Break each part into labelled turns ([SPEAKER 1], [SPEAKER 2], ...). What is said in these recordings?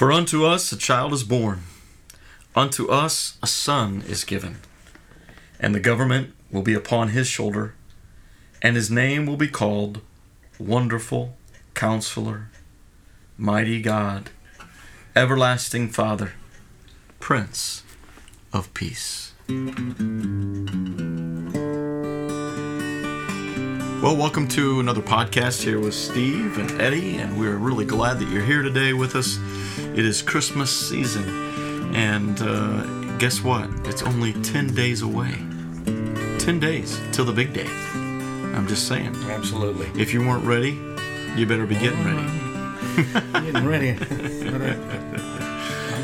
[SPEAKER 1] For unto us a child is born, unto us a son is given, and the government will be upon his shoulder, and his name will be called Wonderful Counselor, Mighty God, Everlasting Father, Prince of Peace. Well, welcome to another podcast here with Steve and Eddie, and we're really glad that you're here today with us. It is Christmas season, and uh, guess what? It's only 10 days away. 10 days till the big day. I'm just saying.
[SPEAKER 2] Absolutely.
[SPEAKER 1] If you weren't ready, you better be getting ready.
[SPEAKER 2] Getting ready.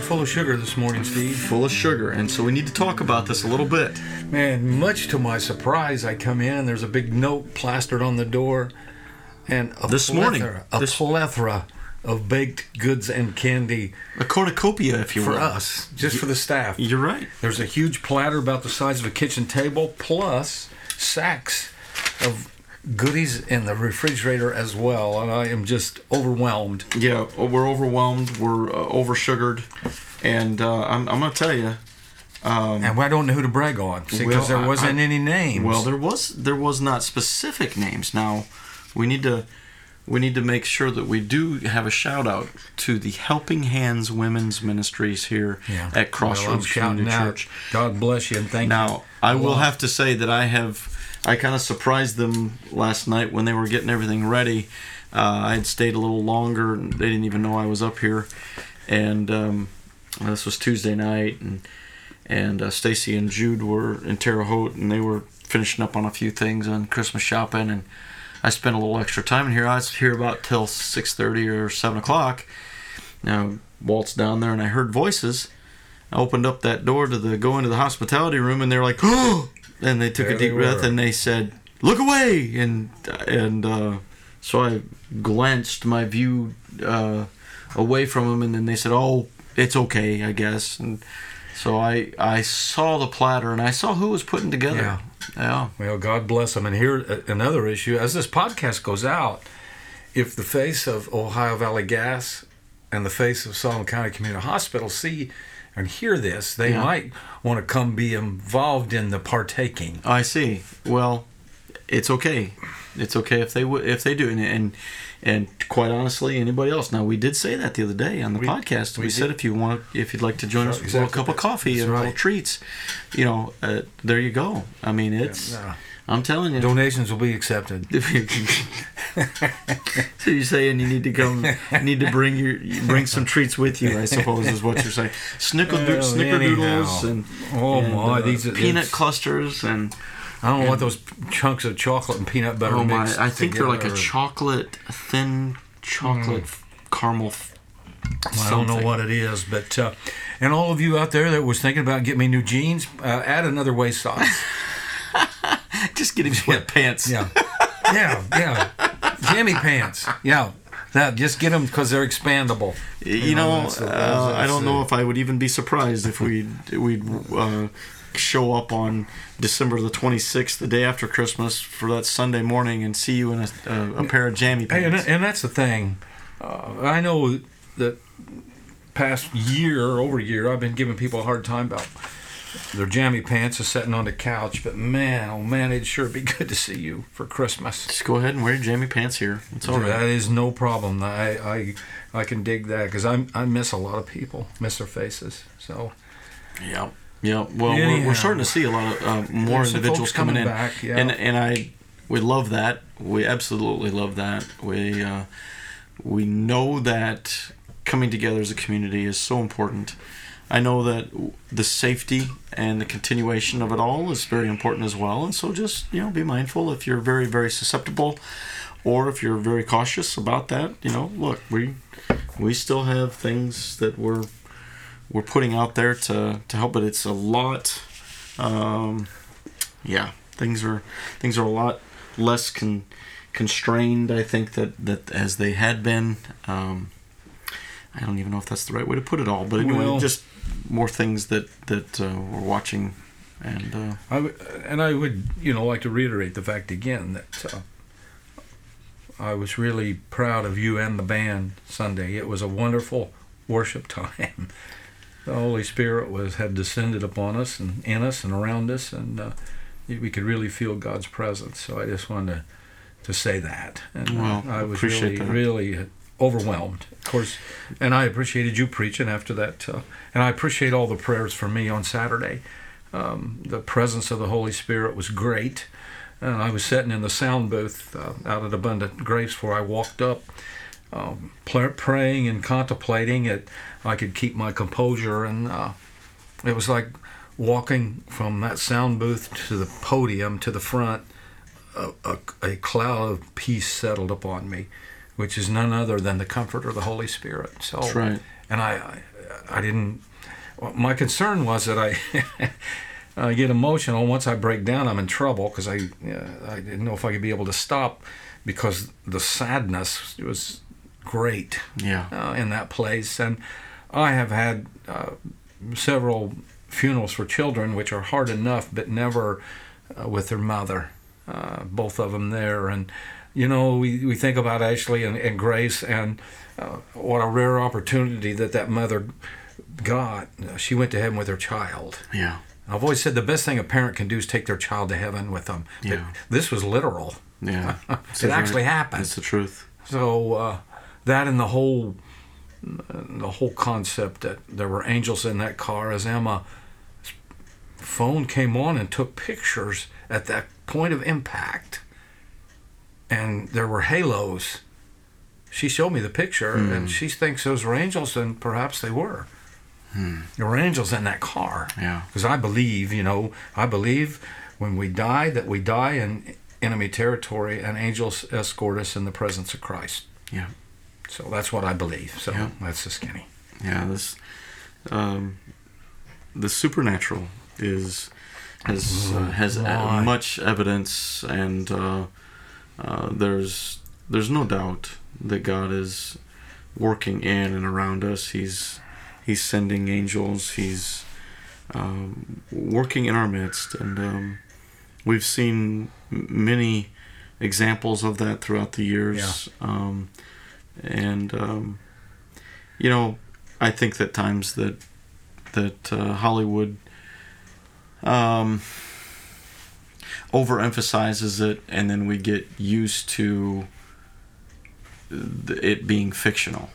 [SPEAKER 2] Full of sugar this morning, Steve.
[SPEAKER 1] Full of sugar, and so we need to talk about this a little bit.
[SPEAKER 2] Man, much to my surprise, I come in. There's a big note plastered on the door, and a
[SPEAKER 1] This morning.
[SPEAKER 2] plethora, a
[SPEAKER 1] This-
[SPEAKER 2] plethora of baked goods and candy
[SPEAKER 1] A cornucopia, if you
[SPEAKER 2] for
[SPEAKER 1] will.
[SPEAKER 2] us, just for the staff.
[SPEAKER 1] You're right.
[SPEAKER 2] There's a huge platter about the size of a kitchen table, plus sacks of goodies in the refrigerator as well, and I am just overwhelmed.
[SPEAKER 1] Yeah, we're overwhelmed. We're uh, over sugared, and uh, I'm, I'm gonna tell you. Um,
[SPEAKER 2] And I don't know who to brag on because
[SPEAKER 1] Well,
[SPEAKER 2] there wasn't
[SPEAKER 1] I-
[SPEAKER 2] any names.
[SPEAKER 1] Well, there was there was not specific names. Now, we need to we need to make sure that we do have a shout out to the Helping Hands Women's Ministries here
[SPEAKER 2] Yeah.
[SPEAKER 1] at Crossroads
[SPEAKER 2] shouting
[SPEAKER 1] Community
[SPEAKER 2] out,
[SPEAKER 1] Church.
[SPEAKER 2] God bless you and thank you.
[SPEAKER 1] Now, I will have to say that I have I kind of surprised them last night when they were getting everything ready. Uh, I had stayed a little longer, they didn't even know I was up here. And um, this was Tuesday night, and and uh, Stacy and Jude were in Terre Haute, and they were finishing up on a few things on Christmas shopping, and I spent a little extra time in here. I was here about till six thirty or seven o'clock. Now waltzed down there, and I heard voices. I opened up that door to the go into the hospitality room, and they're like, "Oh!" And they took
[SPEAKER 2] There
[SPEAKER 1] a deep breath, and they said, "Look away!" And and uh, so I glanced my view uh, away from them, and then they said, "Oh, it's okay, I guess." And so I I saw the platter, and I saw who was putting together.
[SPEAKER 2] Yeah.
[SPEAKER 1] Yeah.
[SPEAKER 2] Well, God bless them. And here, uh, another issue as this podcast goes out, if the face of Ohio Valley Gas and the face of Sullivan County Community Hospital see and hear this, they
[SPEAKER 1] Yeah.
[SPEAKER 2] might want to come be involved in the partaking.
[SPEAKER 1] I see. Well, it's okay. It's okay if they would if they do, and and, and quite honestly, anybody else. Now we did say that the other day on the
[SPEAKER 2] We-
[SPEAKER 1] podcast. We,
[SPEAKER 2] we
[SPEAKER 1] said if you want, if you'd like to join us
[SPEAKER 2] Right,
[SPEAKER 1] with a cup of coffee
[SPEAKER 2] That's
[SPEAKER 1] and
[SPEAKER 2] right.
[SPEAKER 1] little treats, you know, uh, there you go. I mean, it's.
[SPEAKER 2] Yeah.
[SPEAKER 1] I'm telling you.
[SPEAKER 2] Donations will be accepted.
[SPEAKER 1] so you're saying you need to come, need to bring your bring some treats with you. I suppose is what you're saying. Snickerdo-
[SPEAKER 2] Well,
[SPEAKER 1] snickerdoodles
[SPEAKER 2] anyhow.
[SPEAKER 1] and
[SPEAKER 2] Oh
[SPEAKER 1] and,
[SPEAKER 2] my,
[SPEAKER 1] uh,
[SPEAKER 2] these are
[SPEAKER 1] peanut
[SPEAKER 2] it's-
[SPEAKER 1] clusters and
[SPEAKER 2] I don't know what those chunks of chocolate and peanut butter
[SPEAKER 1] Oh my! I think they're like a chocolate, thin chocolate f- caramel.
[SPEAKER 2] I don't know what it is, but uh, and all of you out there that was thinking about getting me new jeans, uh, add another waist size.
[SPEAKER 1] Just get him sweatpants.
[SPEAKER 2] Yeah, yeah, yeah. Jammy pants. Yeah, that just get them because they're expandable.
[SPEAKER 1] You know,
[SPEAKER 2] that's the-
[SPEAKER 1] uh, I don't
[SPEAKER 2] the-
[SPEAKER 1] know if I would even be surprised if we we'd uh, show up on December the 26th, the day after Christmas, for that Sunday morning, and see you in a, a, a pair of jammy
[SPEAKER 2] Hey, and,
[SPEAKER 1] pants.
[SPEAKER 2] and that's the thing. Uh, I know that past year over year, I've been giving people a hard time about their jammy pants are sitting on the couch. But man, oh man, it'd sure be good to see you for Christmas.
[SPEAKER 1] Just go ahead and wear your jammy pants here. It's all
[SPEAKER 2] That
[SPEAKER 1] right.
[SPEAKER 2] is no problem. I I, I can dig that because I I miss a lot of people, miss their faces. So
[SPEAKER 1] Yep. Yeah. Well, we're, we're starting to see a lot of uh, more individuals coming,
[SPEAKER 2] coming
[SPEAKER 1] in,
[SPEAKER 2] back, yeah.
[SPEAKER 1] and and I we love that. We absolutely love that. We uh, we know that coming together as a community is so important. I know that the safety and the continuation of it all is very important as well. And so just you know be mindful if you're very very susceptible, or if you're very cautious about that. You know, look we we still have things that we're we're putting out there to to help, but it's a lot. Um, yeah, things are things are a lot less con, constrained. I think that that as they had been. Um, I don't even know if that's the right way to put it all, but anyway,
[SPEAKER 2] Well-
[SPEAKER 1] just more things that that uh, we're watching, and uh,
[SPEAKER 2] I w- and I would you know like to reiterate the fact again that uh, I was really proud of you and the band Sunday. It was a wonderful, worship time, the Holy Spirit was had descended upon us and in us and around us, and uh, we could really feel God's presence. So I just wanted to, to say that. And uh,
[SPEAKER 1] Well,
[SPEAKER 2] I was
[SPEAKER 1] appreciate
[SPEAKER 2] really,
[SPEAKER 1] that.
[SPEAKER 2] really overwhelmed, of course. And I appreciated you preaching after that. Uh, and I appreciate all the prayers for me on Saturday. Um, the presence of the Holy Spirit was great. And I was sitting in the sound booth uh, out at Abundant Grace before I walked up, um, pl- praying and contemplating it. I could keep my composure, and uh, it was like walking from that sound booth to the podium to the front. A, a, a cloud of peace settled upon me, which is none other than the Comforter, of the Holy Spirit. So,
[SPEAKER 1] That's right.
[SPEAKER 2] and I, I, I didn't. well, My concern was that I, I get emotional. Once I break down, I'm in trouble because I, uh, I didn't know if I could be able to stop because the sadness was great
[SPEAKER 1] Yeah.
[SPEAKER 2] uh, in that place. And I have had uh, several funerals for children, which are hard enough, but never uh, with their mother. Uh, both of them there, and you know, we, we think about Ashley and, and Grace, and uh, what a rare opportunity that that mother got. She went to heaven with her child.
[SPEAKER 1] Yeah.
[SPEAKER 2] I've always said the best thing a parent can do is take their child to heaven with them. But
[SPEAKER 1] Yeah.
[SPEAKER 2] This was literal.
[SPEAKER 1] Yeah.
[SPEAKER 2] It actually happened.
[SPEAKER 1] That's the truth.
[SPEAKER 2] So uh, that and the whole the whole concept that there were angels in that car as Emma's phone came on and took pictures at that point of impact and there were halos she showed me the picture and she thinks those were angels and perhaps they were there were angels in that car
[SPEAKER 1] Yeah.
[SPEAKER 2] because I believe, you know, I believe when we die that we die in enemy territory and angels escort us in the presence of Christ.
[SPEAKER 1] Yeah.
[SPEAKER 2] So that's what I believe. So
[SPEAKER 1] Yeah.
[SPEAKER 2] that's the skinny.
[SPEAKER 1] Yeah. This, um, the supernatural is has uh, has much evidence, and uh, uh, there's there's no doubt that God is working in and around us. He's He's sending angels. He's um, working in our midst, and um, we've seen many examples of that throughout the years. Um, and um, you know, I think that times that that uh, Hollywood um, overemphasizes it, and then we get used to it being fictional,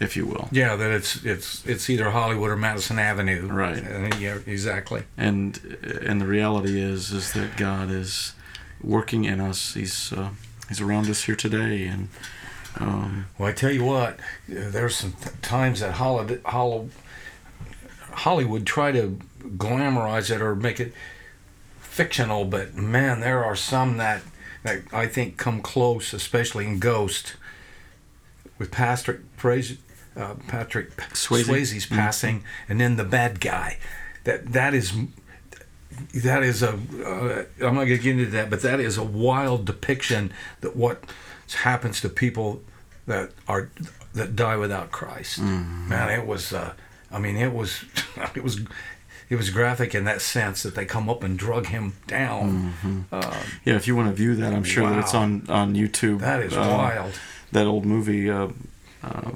[SPEAKER 1] if you will.
[SPEAKER 2] Yeah, that it's it's it's either Hollywood or Madison Avenue.
[SPEAKER 1] Right.
[SPEAKER 2] Uh, yeah, exactly.
[SPEAKER 1] and and the reality is is that God is working in us. He's uh, he's around us here today, and um,
[SPEAKER 2] Well, I tell you what, there's some t- times that Hollywood, Hollywood try to glamorize it or make it fictional, but man, there are some that that I think come close, especially in Ghost, with Patrick uh, Patrick
[SPEAKER 1] Swayze.
[SPEAKER 2] Swayze's passing, and then the bad guy. That that is. That is a. Uh, I'm not gonna get into that, but that is a wild depiction that what happens to people that are that die without Christ. Man, it was. Uh, I mean, it was. It was. It was graphic in that sense that they come up and drug him down. Uh,
[SPEAKER 1] yeah, if you want to view that, I'm sure that it's on on YouTube.
[SPEAKER 2] that is
[SPEAKER 1] Uh,
[SPEAKER 2] wild.
[SPEAKER 1] That old movie uh, uh,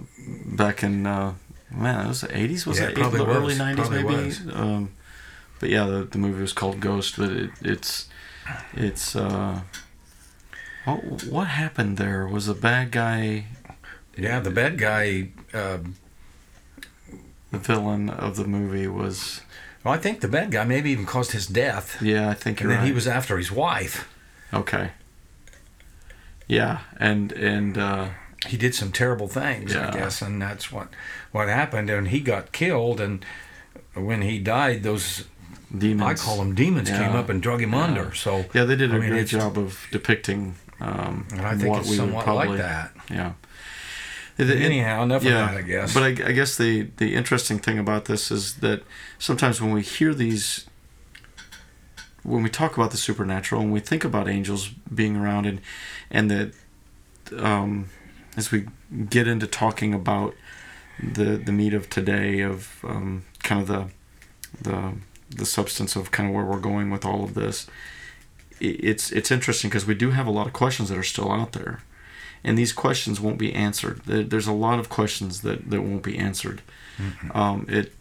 [SPEAKER 1] back in uh, man, it was the 80s. Was
[SPEAKER 2] Yeah,
[SPEAKER 1] it
[SPEAKER 2] it probably
[SPEAKER 1] the
[SPEAKER 2] was.
[SPEAKER 1] early 90s
[SPEAKER 2] Probably
[SPEAKER 1] maybe? Um, but yeah, the, the movie was called Ghost. But it, it's it's uh, what what happened there? Was the bad guy
[SPEAKER 2] Yeah, the bad guy. Uh,
[SPEAKER 1] the villain of the movie? Was
[SPEAKER 2] well, I think the bad guy maybe even caused his death,
[SPEAKER 1] yeah, I think
[SPEAKER 2] and then he was after his wife.
[SPEAKER 1] okay. Yeah, and and uh,
[SPEAKER 2] he did some terrible things,
[SPEAKER 1] Yeah.
[SPEAKER 2] I guess, and that's what what happened. And he got killed, and when he died, those
[SPEAKER 1] demons.
[SPEAKER 2] I call them demons came up and drug him
[SPEAKER 1] Yeah.
[SPEAKER 2] under. So
[SPEAKER 1] Yeah, they did a
[SPEAKER 2] I mean,
[SPEAKER 1] great job of depicting um,
[SPEAKER 2] and I think
[SPEAKER 1] what
[SPEAKER 2] it's
[SPEAKER 1] we
[SPEAKER 2] somewhat
[SPEAKER 1] probably
[SPEAKER 2] like that.
[SPEAKER 1] yeah. It-
[SPEAKER 2] Anyhow, enough
[SPEAKER 1] yeah,
[SPEAKER 2] of that, I guess.
[SPEAKER 1] But I, I guess the the interesting thing about this is that sometimes when we hear these, when we talk about the supernatural and we think about angels being around and and that um, as we get into talking about the the meat of today of um, kind of the the the substance of kind of where we're going with all of this, it's it's interesting because we do have a lot of questions that are still out there, and these questions won't be answered. There's a lot of questions that, that won't be answered. Um, it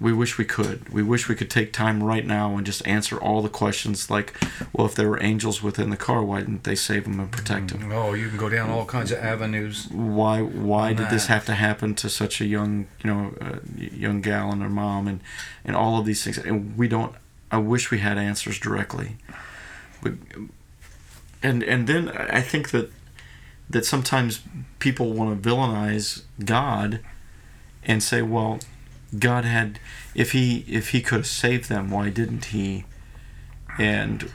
[SPEAKER 1] we wish we could. We wish we could take time right now and just answer all the questions. Like, well, if there were angels within the car, why didn't they save them and protect them?
[SPEAKER 2] Oh, you can go down all kinds of avenues.
[SPEAKER 1] Why why did this have to happen to such a young you know uh, young gal and her mom and and all of these things? And we don't. I wish we had answers directly. But and and then I think that that sometimes people want to villainize God and say, well, God had if he if he could have saved them, why didn't he? And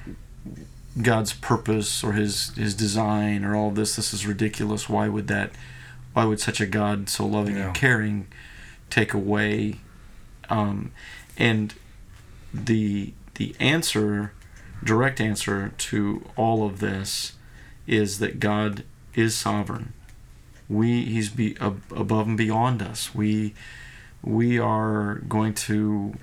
[SPEAKER 1] God's purpose or his his design or all this this is ridiculous. Why would that why would such a God so loving
[SPEAKER 2] Yeah.
[SPEAKER 1] and caring take away um, and the the answer direct answer to all of this is that God is sovereign. We he's be ab- above and beyond us. We we are going to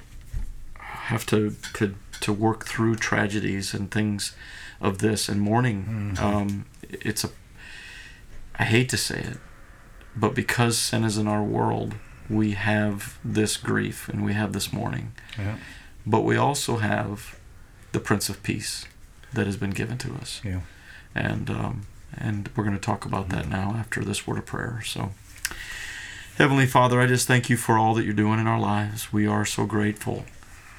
[SPEAKER 1] have to to to work through tragedies and things of this and mourning. Um, it's a I hate to say it, but because sin is in our world, we have this grief and we have this mourning.
[SPEAKER 2] Yeah.
[SPEAKER 1] But we also have the Prince of Peace that has been given to us.
[SPEAKER 2] Yeah.
[SPEAKER 1] And um, and we're going to talk about that now after this word of prayer. So, Heavenly Father, I just thank you for all that you're doing in our lives. We are so grateful.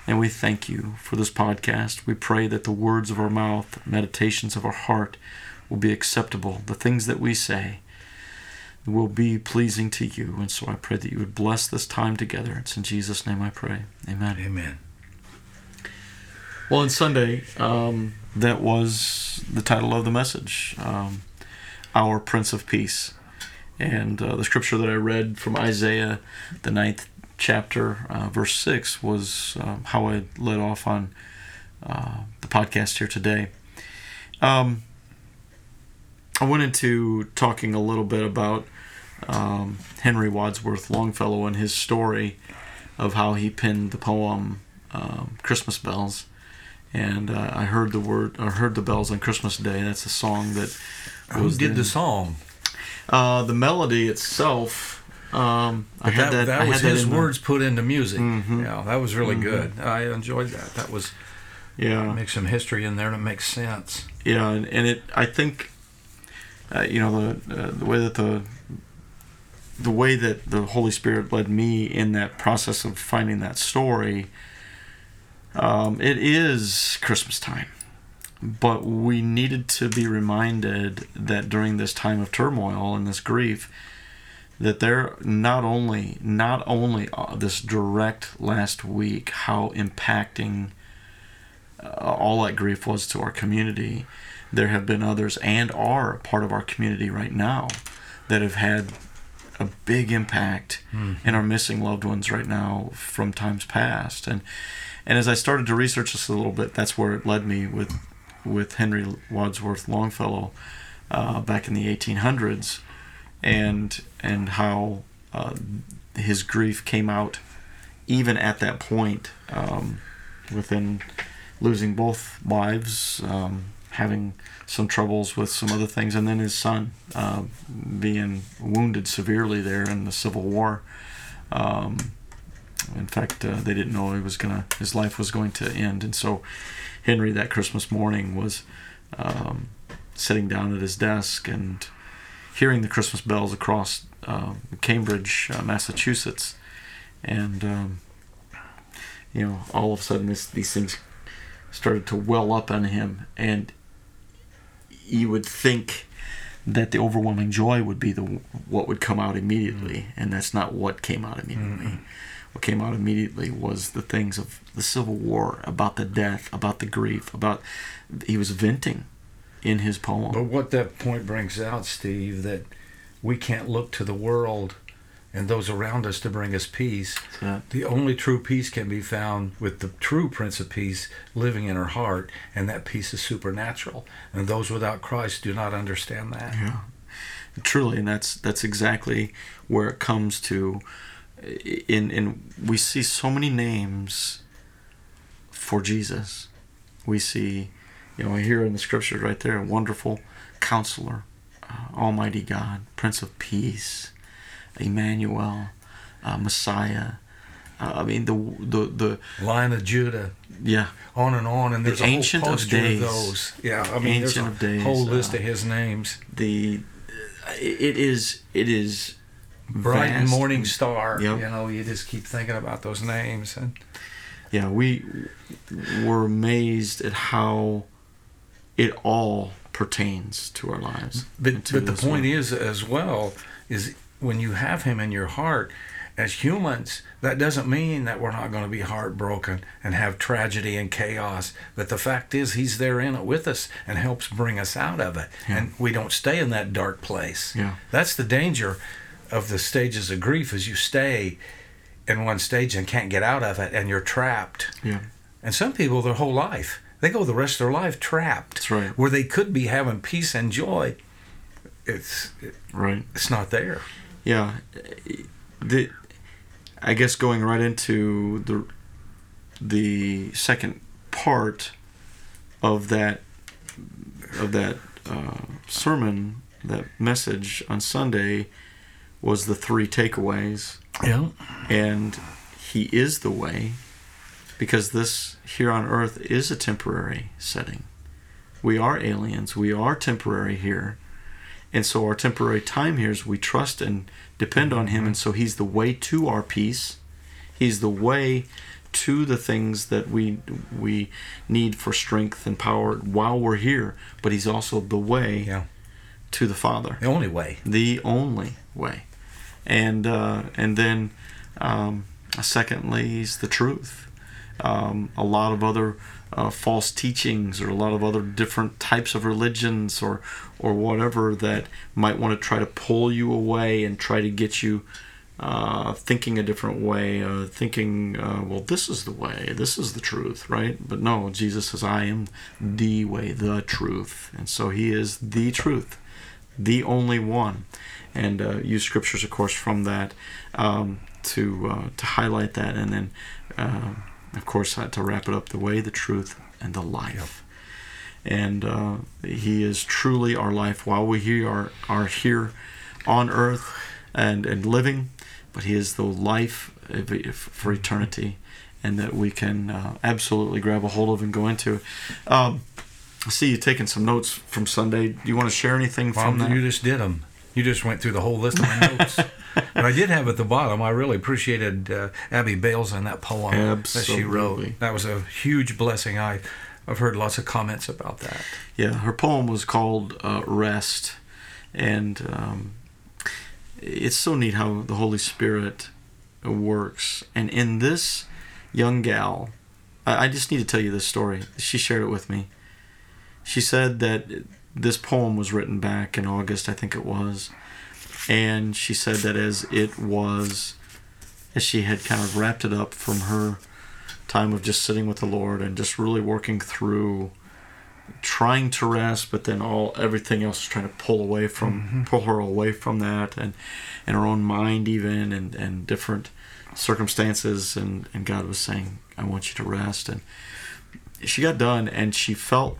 [SPEAKER 1] And we thank you for this podcast. We pray that the words of our mouth, meditations of our heart will be acceptable. The things that we say will be pleasing to you. And so I pray that you would bless this time together. It's in Jesus' name I pray. Amen.
[SPEAKER 2] Amen.
[SPEAKER 1] Well, on Sunday, um, that was the title of the message, um, Our Prince of Peace. And uh, the scripture that I read from Isaiah, the ninth chapter, uh, verse 6, was um, how I led off on uh, the podcast here today. Um, I went into talking a little bit about um, Henry Wadsworth Longfellow and his story of how he penned the poem um, Christmas Bells and uh, I heard the word, I heard the bells on Christmas Day. That's a song that
[SPEAKER 2] Who did
[SPEAKER 1] then-
[SPEAKER 2] the song?
[SPEAKER 1] Uh, the melody itself. Um, I
[SPEAKER 2] But
[SPEAKER 1] had
[SPEAKER 2] that,
[SPEAKER 1] that.
[SPEAKER 2] that was
[SPEAKER 1] that
[SPEAKER 2] his
[SPEAKER 1] in the-
[SPEAKER 2] words put into music.
[SPEAKER 1] Mhm.
[SPEAKER 2] Yeah, that was really
[SPEAKER 1] Mhm.
[SPEAKER 2] good. I enjoyed that. That was
[SPEAKER 1] Yeah,
[SPEAKER 2] make some history in there and it makes sense.
[SPEAKER 1] yeah, and, and it. I think, uh, you know, the uh, the way that the the way that the Holy Spirit led me in that process of finding that story. Um, it is Christmas time, but we needed to be reminded that during this time of turmoil and this grief, that there not only not only uh, this direct last week how impacting uh, all that grief was to our community, there have been others and are part of our community right now that have had a big impact and are missing loved ones right now from times past. And and as I started to research this a little bit, that's where it led me with with Henry Wadsworth Longfellow uh, back in the 1800s, and and how uh, his grief came out even at that point, um, within losing both wives, um, having some troubles with some other things, and then his son uh, being wounded severely there in the Civil War. Um, in fact, uh, they didn't know he was gonna his life was going to end, and so Henry that Christmas morning was um, sitting down at his desk and hearing the Christmas bells across uh, Cambridge, uh, Massachusetts, and um, you know all of a sudden this, these things started to well up on him, and you would think that the overwhelming joy would be the what would come out immediately, and that's not what came out immediately. What came out immediately was the things of the Civil War, about the death, about the grief, about he was venting in his poem.
[SPEAKER 2] But what that point brings out, Steve, that we can't look to the world and those around us to bring us peace. The only true peace can be found with the true Prince of Peace living in our heart, and that peace is supernatural. And those without Christ do not understand that.
[SPEAKER 1] yeah, truly, and that's that's exactly where it comes to. In in we see so many names for Jesus. We see, you know, here in the scriptures right there, a wonderful counselor, uh, Almighty God, Prince of Peace, Emmanuel, uh, Messiah. Uh, I mean the the the
[SPEAKER 2] Lion of Judah,
[SPEAKER 1] yeah
[SPEAKER 2] on and on, and there's
[SPEAKER 1] The
[SPEAKER 2] a whole
[SPEAKER 1] Ancient of
[SPEAKER 2] poster of,
[SPEAKER 1] Days.
[SPEAKER 2] those. Yeah, I mean,
[SPEAKER 1] Ancient
[SPEAKER 2] there's a
[SPEAKER 1] Days,
[SPEAKER 2] whole list
[SPEAKER 1] uh,
[SPEAKER 2] of his names.
[SPEAKER 1] the it is it is
[SPEAKER 2] Bright
[SPEAKER 1] vast
[SPEAKER 2] Morning Star.
[SPEAKER 1] Yep.
[SPEAKER 2] You know, you just keep thinking about those names, and
[SPEAKER 1] yeah we were amazed at how it all pertains to our lives
[SPEAKER 2] But, but the point
[SPEAKER 1] world.
[SPEAKER 2] is, as well, is when you have him in your heart, as humans, that doesn't mean that we're not going to be heartbroken and have tragedy and chaos. But the fact is, he's there in it with us and helps bring us out of it.
[SPEAKER 1] Yeah.
[SPEAKER 2] And we don't stay in that dark place.
[SPEAKER 1] Yeah.
[SPEAKER 2] That's the danger of the stages of grief is you stay in one stage and can't get out of it and you're trapped.
[SPEAKER 1] yeah
[SPEAKER 2] And some people, their whole life, they go the rest of their life trapped.
[SPEAKER 1] That's right.
[SPEAKER 2] Where they could be having peace and joy. It's
[SPEAKER 1] right
[SPEAKER 2] it's not there.
[SPEAKER 1] yeah the i guess going right into the the second part of that of that uh, sermon that message on sunday was the three takeaways
[SPEAKER 2] Yeah.
[SPEAKER 1] and he is the way because this here on earth is a temporary setting we are aliens we are temporary here and so our temporary time here is we trust and depend on him and so he's the way to our peace he's the way to the things that we we need for strength and power while we're here but he's also the way
[SPEAKER 2] Yeah.
[SPEAKER 1] to the father
[SPEAKER 2] The only way.
[SPEAKER 1] the only way. And uh, and then um, secondly is the truth. Um, a lot of other uh, false teachings or a lot of other different types of religions or or whatever that might want to try to pull you away and try to get you uh, thinking a different way, uh, thinking, uh, well, this is the way, this is the truth, right? But no, Jesus says, I am the way, the truth. And so he is the truth the only one, and uh, use scriptures, of course, from that um, to uh, to highlight that, and then, uh, of course, uh, to wrap it up: the way, the truth, and the life. And uh, He is truly our life while we here are are here on earth and and living, but He is the life for eternity, and that we can uh, absolutely grab a hold of and go into. Um, I see you taking some notes from Sunday. Do you want to share anything from
[SPEAKER 2] Well,
[SPEAKER 1] that?
[SPEAKER 2] you just did them. You just went through the whole list of my notes. but I did have at the bottom. I really appreciated uh, Abby Bales and that poem that she wrote. That was a huge blessing. I, I've heard lots of comments about that.
[SPEAKER 1] Yeah, her poem was called uh, "Rest," and um, it's so neat how the Holy Spirit works. And in this young gal, I, I just need to tell you this story. She shared it with me. She said that this poem was written back in August, I think it was, and she said that as it was, as she had kind of wrapped it up from her time of just sitting with the Lord and just really working through trying to rest, but then all everything else is trying to pull away from mm-hmm. pull her away from that, and and her own mind even, and and different circumstances, and and God was saying, I want you to rest, and she got done, and she felt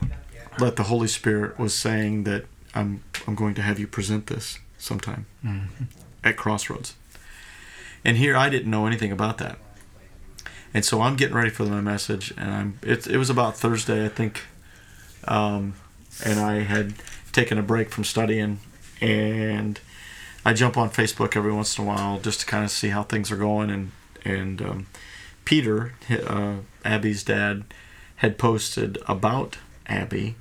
[SPEAKER 1] that the Holy Spirit was saying that I'm I'm going to have you present this sometime at Crossroads, and here I didn't know anything about that. And so I'm getting ready for my message, and I'm. It, it was about Thursday, I think, um, and I had taken a break from studying, and I jump on Facebook every once in a while just to kind of see how things are going. And and um, Peter, uh, Abby's dad, had posted about Abby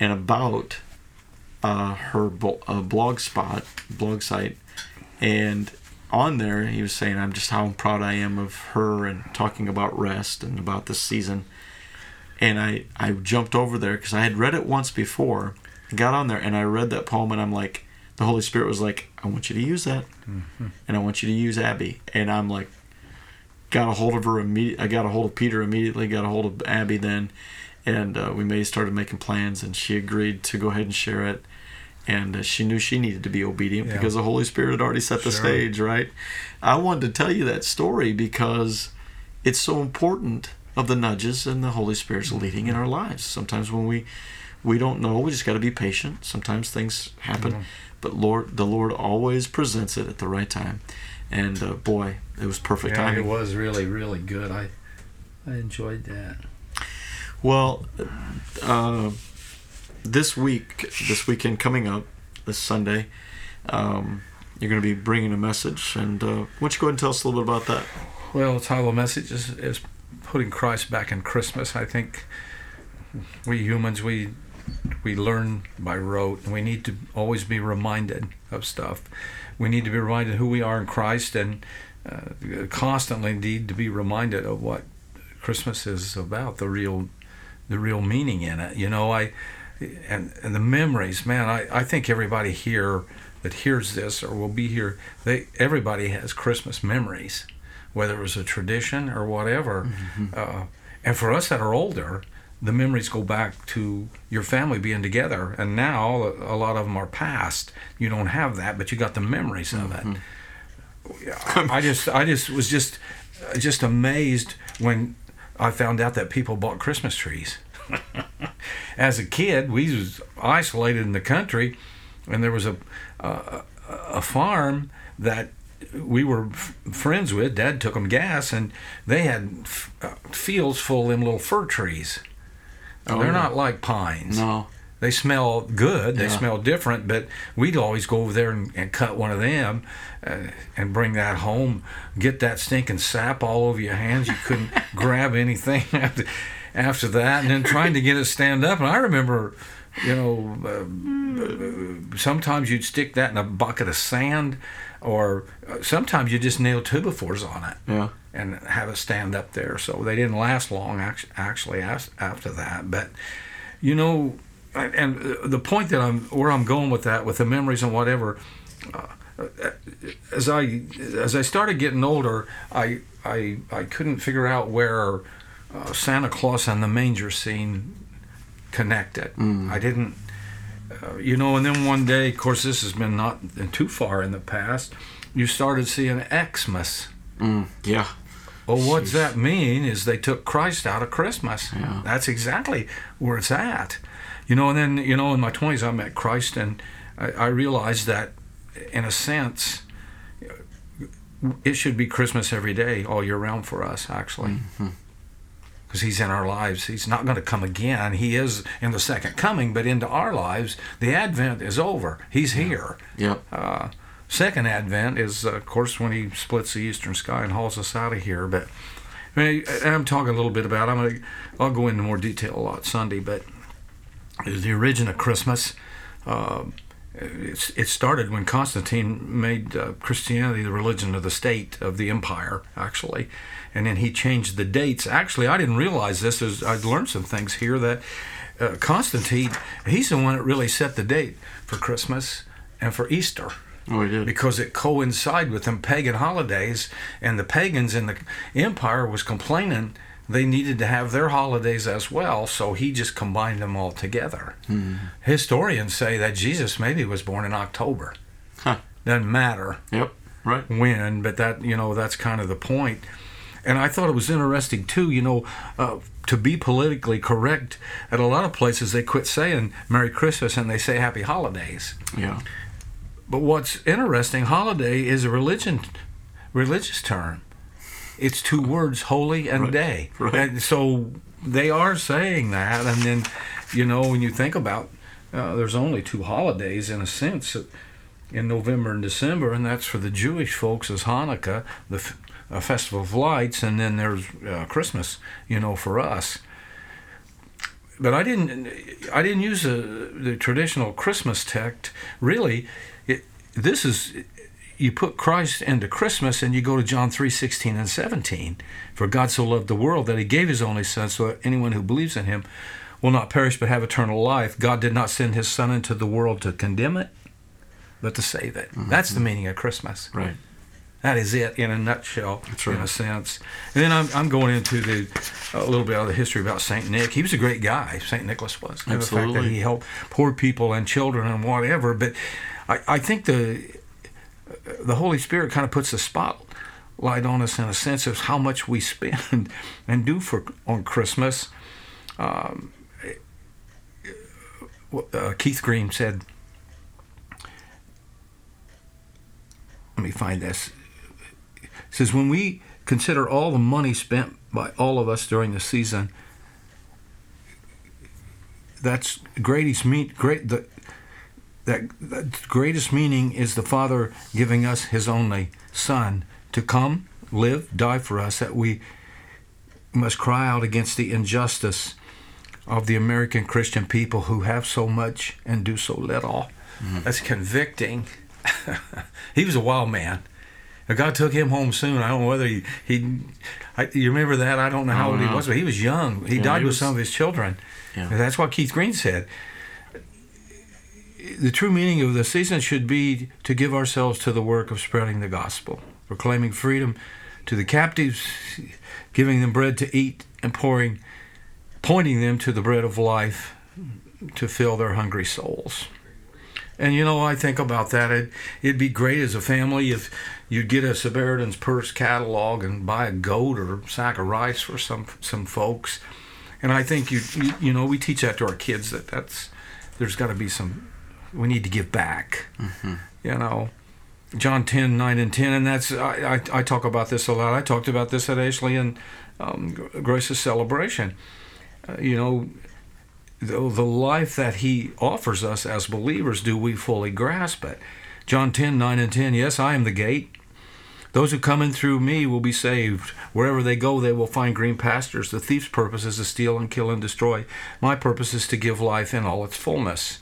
[SPEAKER 1] and about uh, her blo- uh, blog spot, blog site, and on there he was saying, "I'm just how proud I am of her," and talking about rest and about this season. And I I jumped over there because I had read it once before, got on there and I read that poem and I'm like, the Holy Spirit was like, I want you to use that, and I want you to use Abby, and I'm like, got a hold of her immediately. I got a hold of Peter immediately, got a hold of Abby then, and uh, we made started making plans, and she agreed to go ahead and share it. And uh, she knew she needed to be obedient
[SPEAKER 2] Yeah.
[SPEAKER 1] because the Holy Spirit had already set the
[SPEAKER 2] Sure.
[SPEAKER 1] stage, right? I wanted to tell you that story because it's so important of the nudges and the Holy Spirit's leading in our lives. Sometimes when we We don't know. We just got to be patient. Sometimes things happen,
[SPEAKER 2] Mhm.
[SPEAKER 1] but Lord, the Lord always presents it at the right time. And uh, boy, it was perfect
[SPEAKER 2] Yeah,
[SPEAKER 1] timing.
[SPEAKER 2] it was really, really good. I, I enjoyed that.
[SPEAKER 1] Well, uh, this week, this weekend coming up, this Sunday, um, you're going to be bringing a message. And uh, why don't you go ahead and tell us a little bit about that?
[SPEAKER 2] Well, the title of the message is, is putting Christ back in Christmas. I think we humans we we learn by rote, and we need to always be reminded of stuff. We need to be reminded who we are in Christ, and uh, constantly need to be reminded of what Christmas is about, the real the real meaning in it. You know, I and and the memories, man. I I think everybody here that hears this or will be here, they everybody has Christmas memories whether it was a tradition or whatever. Uh, and for us that are older, the memories go back to your family being together. And now a lot of them are past. You don't have that, but you got the memories of it. Yeah, I just, I just was just, just amazed when I found out that people bought Christmas trees. As a kid, we was isolated in the country, and there was a, a, a farm that we were f- friends with. Dad took them gas, and they had f- uh, fields full of them little fir trees.
[SPEAKER 1] Oh,
[SPEAKER 2] They're
[SPEAKER 1] yeah.
[SPEAKER 2] not like pines.
[SPEAKER 1] No.
[SPEAKER 2] They smell good. They
[SPEAKER 1] Yeah.
[SPEAKER 2] smell different, but we'd always go over there and, and cut one of them uh, and bring that home. Get that stinking sap all over your hands. You couldn't grab anything after, after that, and then trying to get it stand up. And I remember, you know, uh, sometimes you'd stick that in a bucket of sand, or uh, sometimes you just nail two befores on it
[SPEAKER 1] Yeah.
[SPEAKER 2] and have it stand up there. So they didn't last long actually after that. But you know, and and the point that I'm where I'm going with that, with the memories and whatever. Uh, as I as I started getting older, I I I couldn't figure out where uh, Santa Claus and the manger scene connected. I didn't. Uh, you know, and then one day, of course, this has been not too far in the past. You started seeing Xmas.
[SPEAKER 1] Mm, yeah.
[SPEAKER 2] Well, what's that mean is they took Christ out of Christmas.
[SPEAKER 1] Yeah.
[SPEAKER 2] That's exactly where it's at. You know, and then, you know, in my 20s, I met Christ and I, I realized that, in a sense, it should be Christmas every day, all year round for us, actually. Because he's in our lives. He's not going to come again. He is in the second coming, but into our lives, the Advent is over. He's here.
[SPEAKER 1] Yep.
[SPEAKER 2] Uh, second advent is, uh, of course, when he splits the eastern sky and hauls us out of here. But I mean, I'm talking a little bit about. I'm gonna. I'll go into more detail a lot Sunday, but the origin of Christmas. Uh, it's, it started when Constantine made uh, Christianity the religion of the state of the empire, actually, and then he changed the dates. Actually, I didn't realize this. As I'd learned some things here that uh, Constantine, he's the one that really set the date for Christmas and for Easter
[SPEAKER 1] Oh, he did.
[SPEAKER 2] because it coincided with them pagan holidays, and the pagans in the empire was complaining they needed to have their holidays as well, so he just combined them all together. Historians say that Jesus maybe was born in October.
[SPEAKER 1] Huh.
[SPEAKER 2] Doesn't matter
[SPEAKER 1] Yep. Right.
[SPEAKER 2] when, but that you know that's kind of the point. And I thought it was interesting too. You know, uh, to be politically correct, at a lot of places they quit saying Merry Christmas and they say Happy Holidays.
[SPEAKER 1] Yeah.
[SPEAKER 2] But what's interesting, holiday is a religion, religious term. It's two words, holy and
[SPEAKER 1] Right,
[SPEAKER 2] day.
[SPEAKER 1] right.
[SPEAKER 2] And so they are saying that, and then, you know, when you think about, uh, there's only two holidays in a sense, in November and December, and that's for the Jewish folks is Hanukkah, the f- uh, festival of lights, and then there's uh, Christmas, you know, for us but I didn't I didn't use the, the traditional Christmas text. Really, it, this is you put Christ into Christmas and you go to John 3, 16 and 17. For God so loved the world that he gave his only son so that anyone who believes in him will not perish but have eternal life. God did not send his son into the world to condemn it, but to save it. Mm-hmm. That's the meaning of Christmas.
[SPEAKER 1] Right.
[SPEAKER 2] That is it in a nutshell,
[SPEAKER 1] That's
[SPEAKER 2] in a sense. And then I'm, I'm going into the a little bit of the history about Saint Nick. He was a great guy. Saint Nicholas was. And The fact that he helped poor people and children and whatever. But I, I think the the Holy Spirit kind of puts the spotlight on us in a sense of how much we spend and do for on Christmas. Um, uh, Keith Green said, let me find this. Says, when we consider all the money spent by all of us during the season, that's greatest mean great the that, that greatest meaning is the Father giving us His only Son to come, live, die for us, that we must cry out against the injustice of the American Christian people who have so much and do so little. Mm-hmm. That's convicting. he was a wild man. God took him home soon. I don't know whether he, he I, you remember that? I don't know how old he was, but he was young. He yeah, died he was, with some of his children. Yeah. That's what Keith Green said. The true meaning of the season should be to give ourselves to the work of spreading the gospel, proclaiming freedom to the captives, giving them bread to eat, and pouring, pointing them to the bread of life to fill their hungry souls. And you know, I think about that. It, it'd be great as a family if you'd get a Samaritan's Purse catalog and buy a goat or a sack of rice for some some folks. And I think you, you you know we teach that to our kids that that's there's got to be some we need to give back. Mm-hmm. You know, John 10, 9 and 10, and that's I, I, I, talk about this a lot. I talked about this at Ashley and um, Grace's celebration. Uh, you know, the, the life that he offers us as believers, do we fully grasp it? John 10, 9 and 10, yes, I am the gate. Those who come in through me will be saved. Wherever they go, they will find green pastures. The thief's purpose is to steal and kill and destroy. My purpose is to give life in all its fullness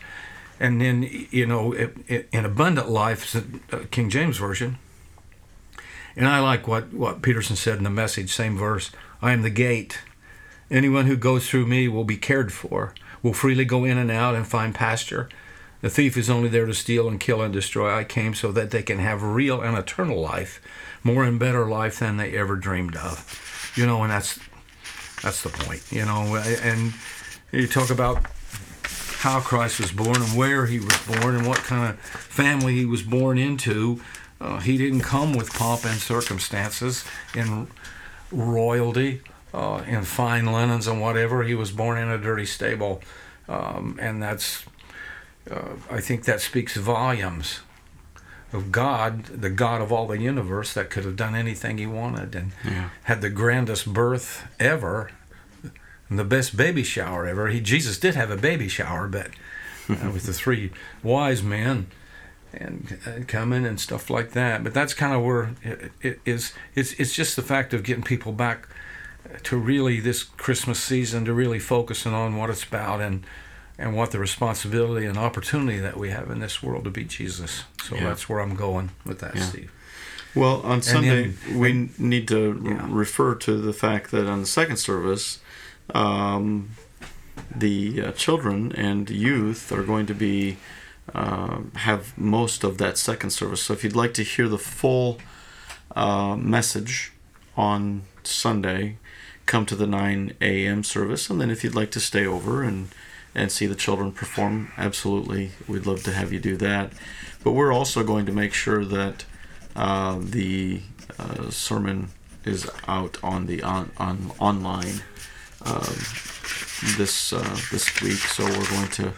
[SPEAKER 2] and then you know in abundant life uh, king james version and i like what, what peterson said in the message same verse i am the gate. Anyone who goes through me will be cared for will freely go in and out and find pasture. The thief is only there to steal and kill and destroy. I came so that they can have real and eternal life more and better life than they ever dreamed of. You know and that's that's the point you know and you talk about how Christ was born and where he was born and what kind of family he was born into. Uh, he didn't come with pomp and circumstances in royalty, uh, in fine linens and whatever. He was born in a dirty stable, um, and that's. Uh, I think that speaks volumes of God, the God of all the universe, that could have done anything He wanted and yeah. had the grandest birth ever the best baby shower ever. He Jesus did have a baby shower, but uh, with the three wise men and uh, coming and stuff like that. But that's kind of where it, it is. It's it's just the fact of getting people back to really this Christmas season to really focusing on what it's about and and what the responsibility and opportunity that we have in this world to be Jesus. So yeah. that's where I'm going with that, yeah. Steve.
[SPEAKER 1] Well, on Sunday, then, we need to yeah. refer to the fact that on the second service, um, the uh, children and youth are going to be uh, have most of that second service. So if you'd like to hear the full uh, message on Sunday, come to the 9 a.m. service, and then if you'd like to stay over and and see the children perform, absolutely, we'd love to have you do that. But we're also going to make sure that uh, the uh, sermon is out on the on, on online um, this uh, this week, so we're going to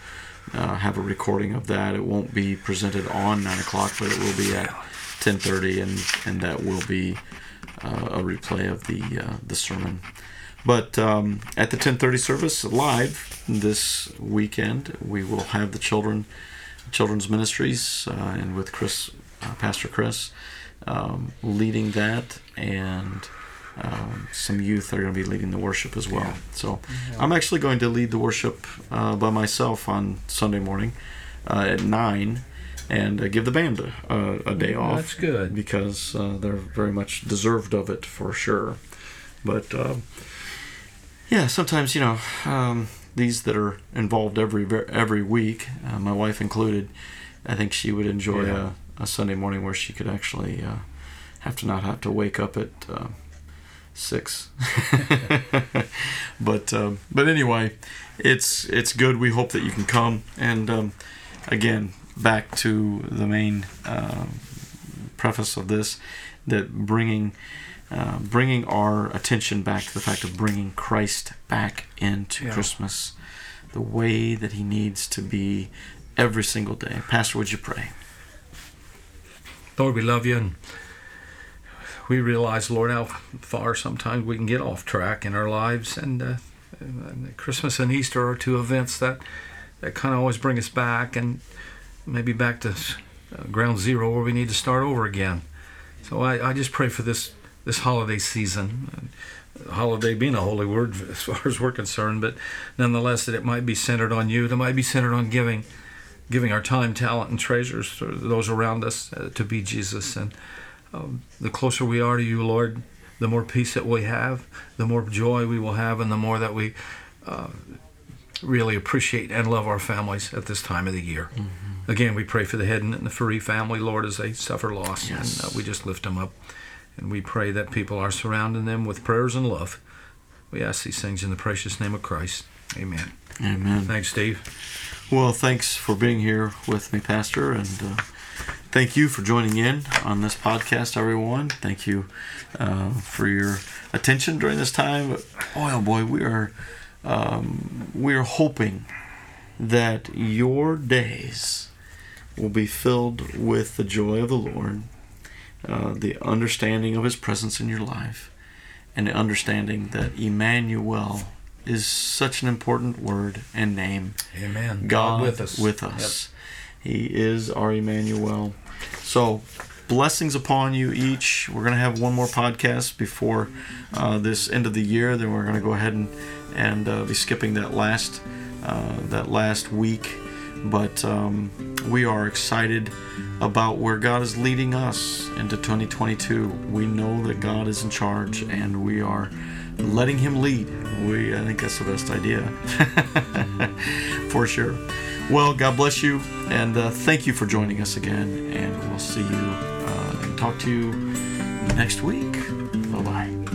[SPEAKER 1] uh, have a recording of that. It won't be presented on nine o'clock, but it will be at ten thirty, and and that will be uh, a replay of the uh, the sermon. But um, at the ten thirty service live this weekend, we will have the children children's ministries uh, and with Chris, Pastor Chris, um, leading that and um, some youth are going to be leading the worship as well. Yeah. So. I'm actually going to lead the worship uh, by myself on Sunday morning uh, at 9 and uh, give the band a, a day off.
[SPEAKER 2] That's good.
[SPEAKER 1] Because uh, they're very much deserved of it for sure. But um, yeah, sometimes, you know, um, these that are involved every every week, uh, my wife included, I think she would enjoy yeah. a, a, Sunday morning where she could actually uh, have to not have to wake up at six. but um, but anyway, it's it's good. We hope that you can come. And um, again, back to the main uh, preface of this, that bringing. Uh, bringing our attention back to the fact of bringing Christ back into yeah. Christmas. the way that he needs to be every single day. Pastor, would you pray?
[SPEAKER 2] Lord, we love you and we realize, Lord, how far sometimes we can get off track in our lives. And, uh, and Christmas and Easter are two events that, that kind of always bring us back and maybe back to uh, ground zero where we need to start over again. So I, I just pray for this, this holiday season. Holiday being a holy word as far as we're concerned, but nonetheless, that it might be centered on you, that might be centered on giving giving our time, talent, and treasures to those around us uh, to be Jesus. And um, the closer we are to you, Lord, the more peace that we have, the more joy we will have, and the more that we uh, really appreciate and love our families at this time of the year. Mm-hmm. Again, we pray for the Hedden and the Furry family, Lord, as they suffer loss, yes. and uh, we just lift them up. And we pray that people are surrounding them with prayers and love. We ask these things in the precious name of Christ. Amen.
[SPEAKER 1] Amen.
[SPEAKER 2] Thanks, Steve.
[SPEAKER 1] Well, thanks for being here with me, Pastor, and uh, thank you for joining in on this podcast, everyone. Thank you uh, for your attention during this time. Boy, oh boy, we are um, we are hoping that your days will be filled with the joy of the Lord, uh, the understanding of His presence in your life, and the understanding that Emmanuel is such an important word and name.
[SPEAKER 2] Amen.
[SPEAKER 1] God, God with us. With us. Yep. He is our Emmanuel. So, blessings upon you each. We're going to have one more podcast before uh, this end of the year. Then we're going to go ahead and and uh, be skipping that last uh, that last week. But um, we are excited about where God is leading us into 2022. We know that God is in charge, and we are letting him lead. We I think that's the best idea, for sure. Well, God bless you, and uh, thank you for joining us again. And we'll see you uh, and talk to you next week. Bye bye.